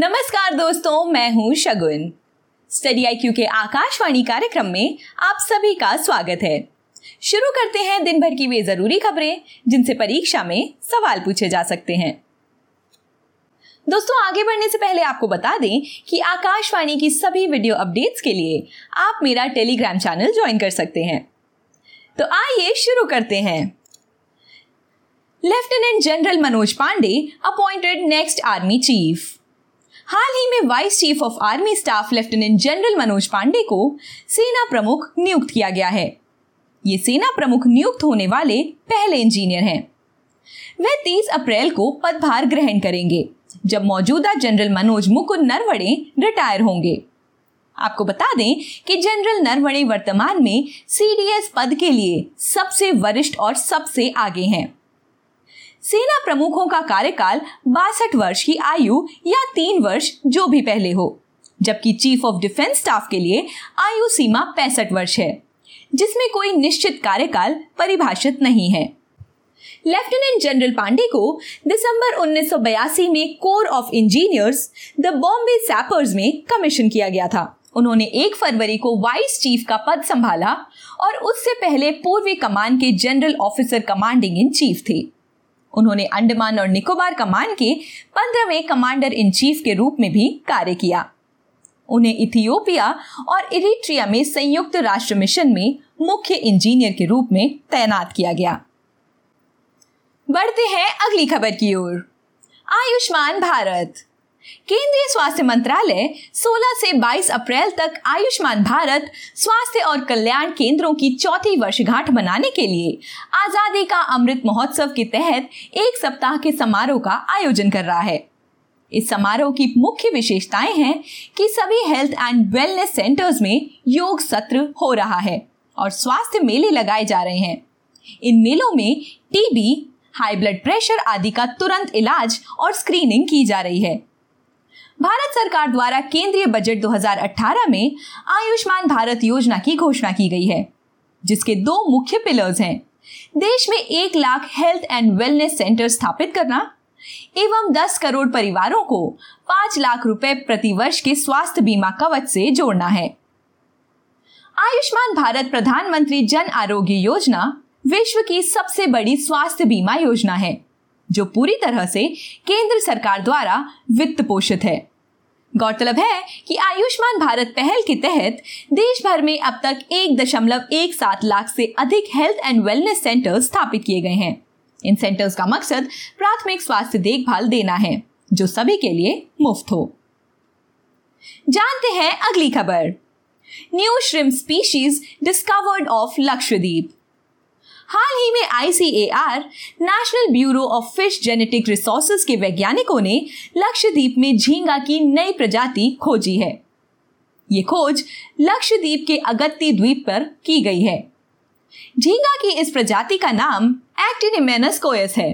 नमस्कार दोस्तों, मैं हूँ शगुन। स्टडी आईक्यू के आकाशवाणी कार्यक्रम में आप सभी का स्वागत है। शुरू करते हैं दिन भर की वे ज़रूरी खबरें, जिनसे परीक्षा में सवाल पूछे जा सकते हैं। दोस्तों, आगे बढ़ने से पहले आपको बता दें कि आकाशवाणी की सभी वीडियो अपडेट्स के लिए आप मेरा टेलीग्राम चैनल ज्वाइन कर सकते हैं। तो आइए शुरू करते हैं। Lieutenant general Manoj Pande appointed next army chief हाल ही में vice chief of army staff lieutenant general Manoj Pande को सेना प्रमुख नियुक्त किया गया है। ये सेना प्रमुख नियुक्त होने वाले पहले इंजीनियर हैं। वे 30 अप्रैल को पदभार ग्रहण करेंगे, जब मौजूदा जनरल मनोज मुकुंद नरवणे रिटायर होंगे। आपको बता दें कि जनरल नरवणे वर्तमान में सीडीएस पद के लिए सबसे वरिष्ठ और सबसे आगे हैं। सेना प्रमुखों का कार्यकाल बासठ वर्ष की आयु या तीन वर्ष जो भी पहले हो, जबकि चीफ ऑफ़ डिफेंस स्टाफ के लिए आयु सीमा पैंसठ वर्ष है, जिसमें कोई निश्चित कार्यकाल परिभाषित नहीं है। लेफ्टिनेंट जनरल पांडे को दिसंबर 1982 में corps of engineers, the Bombay sappers में कमीशन किया गया था। उन्होंने एक फरवरी को वाइस चीफ का पद संभाला और उससे पहले पूर्वी कमान के general officer commanding in chief थे। उन्होंने अंडमान और निकोबार कमान के पंद्रहवें कमांडर इन चीफ के रूप में भी कार्य किया। उन्हें इथियोपिया और इरिट्रिया में संयुक्त राष्ट्र मिशन में मुख्य इंजीनियर के रूप में तैनात किया गया। बढ़ते हैं अगली खबर की ओर। आयुष्मान भारत। केंद्रीय स्वास्थ्य मंत्रालय 16 से 22 अप्रैल तक आयुष्मान भारत स्वास्थ्य और कल्याण केंद्रों की चौथी वर्षगांठ मनाने के लिए आज़ादी का अमृत महोत्सव के तहत एक सप्ताह के समारोह का आयोजन कर रहा है। इस समारोह की मुख्य विशेषताएँ हैं कि सभी हेल्थ एंड वेलनेस सेंटर्स में योग सत्र हो रहा है और स्वास्थ्य मेले लगाए जा रहे हैं। इन मेलों में टीबी हाई ब्लड प्रेशर आदि का तुरंत इलाज और स्क्रीनिंग की जा रही है। भारत सरकार द्वारा केंद्रीय बजट 2018 में आयुष्मान भारत योजना की घोषणा की गई है, जिसके दो मुख्य पिलर्स हैं। देश में एक lakh health and wellness centre स्थापित करना एवं 10 करोड़ परिवारों को 5 लाख रुपए प्रति वर्ष के स्वास्थ्य बीमा कवच से जोड़ना है। आयुष्मान भारत प्रधानमंत्री जन आरोग्य योजना विश्व की सबसे बड़ी स्वास्थ्य बीमा योजना है। जो पूरी तरह से केंद्र सरकार द्वारा वित्त पोषित है। गौरतलब है कि आयुष्मान भारत पहल के तहत देश भर में अब तक एक दशमलव एक सात लाख से अधिक हेल्थ एंड वेलनेस सेंटर स्थापित किए गए हैं। इन सेंटर्स का मकसद प्राथमिक स्वास्थ्य देखभाल देना है, जो सभी के लिए मुफ़्त हो। जानते हैं अगली खबर। New shrimp species discovered off Lakshadweep हाल ही में ICAR national bureau of fish genetic resources के वैज्ञानिकों ने लक्षद्वीप में झींगा की नई प्रजाति खोजी है। ये खोज लक्षद्वीप के अगत्ती द्वीप पर की गई है। झींगा की इस प्रजाति का नाम एक्टिनिमेनस कोयस है।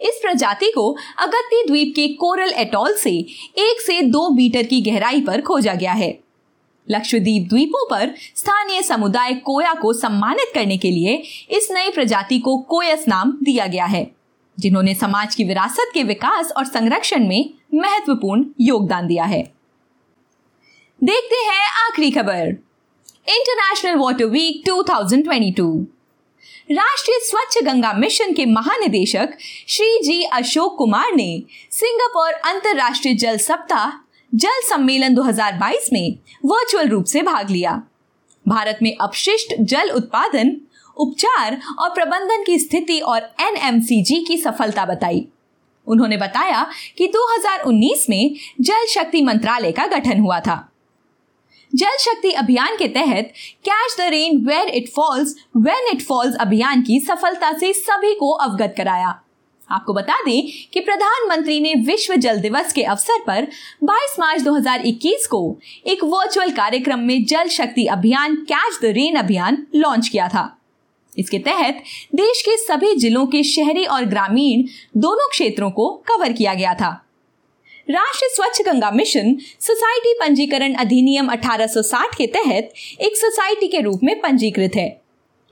इस प्रजाति को अगत्ती द्वीप के कोरल एटॉल से एक से दो मीटर की गहराई पर खोजा गया है। लक्षद्वीप द्वीपों पर स्थानीय समुदाय कोया को सम्मानित करने के लिए इस नई प्रजाति को कोयस नाम दिया गया है, जिन्होंने समाज की विरासत के विकास और संरक्षण में महत्वपूर्ण योगदान दिया है। देखते हैं आखिरी खबर। इंटरनेशनल वाटर वीक 2022 राष्ट्रीय स्वच्छ गंगा मिशन के महानिदेशक श्री जी अशोक कुमार ने सिंगापुर अंतर्राष्ट्रीय जल सप्ताह जल सम्मेलन 2022 में वर्चुअल रूप से भाग लिया। भारत में अपशिष्ट जल उत्पादन, उपचार और प्रबंधन की स्थिति और एनएमसीजी की सफलता बताई। उन्होंने बताया कि 2019 में जल शक्ति मंत्रालय का गठन हुआ था। जल शक्ति अभियान के तहत catch the rain where it falls when it falls Abhiyan की सफलता से सभी को अवगत कराया। आपको बता दें कि प्रधानमंत्री ने विश्व जल दिवस के अवसर पर 22 मार्च 2021 को एक वर्चुअल कार्यक्रम में Jal Shakti Abhiyan catch the rain Abhiyan launch किया था। इसके तहत देश के सभी जिलों के शहरी और ग्रामीण दोनों क्षेत्रों को कवर किया गया था। राष्ट्रीय स्वच्छ गंगा मिशन सोसाइटी पंजीकरण अधिनियम 1860 के तहत एक सोसाइटी के रूप में पंजीकृत है।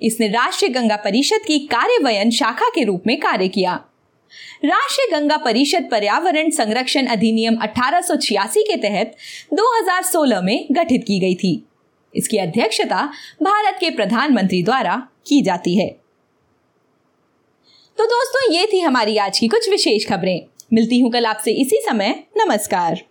इसने राष्ट्रीय गंगा परिषद की कार्यवयन शाखा के रूप में कार्य किया। राष्ट्रीय गंगा परिषद पर्यावरण संरक्षण अधिनियम 1886 के तहत 2016 में गठित की गई थी। इसकी अध्यक्षता भारत के प्रधानमंत्री द्वारा की जाती है। तो दोस्तों, ये थी हमारी आज की कुछ विशेष खबरें। मिलती हूँ कल आपसे इसी समय। नमस्कार।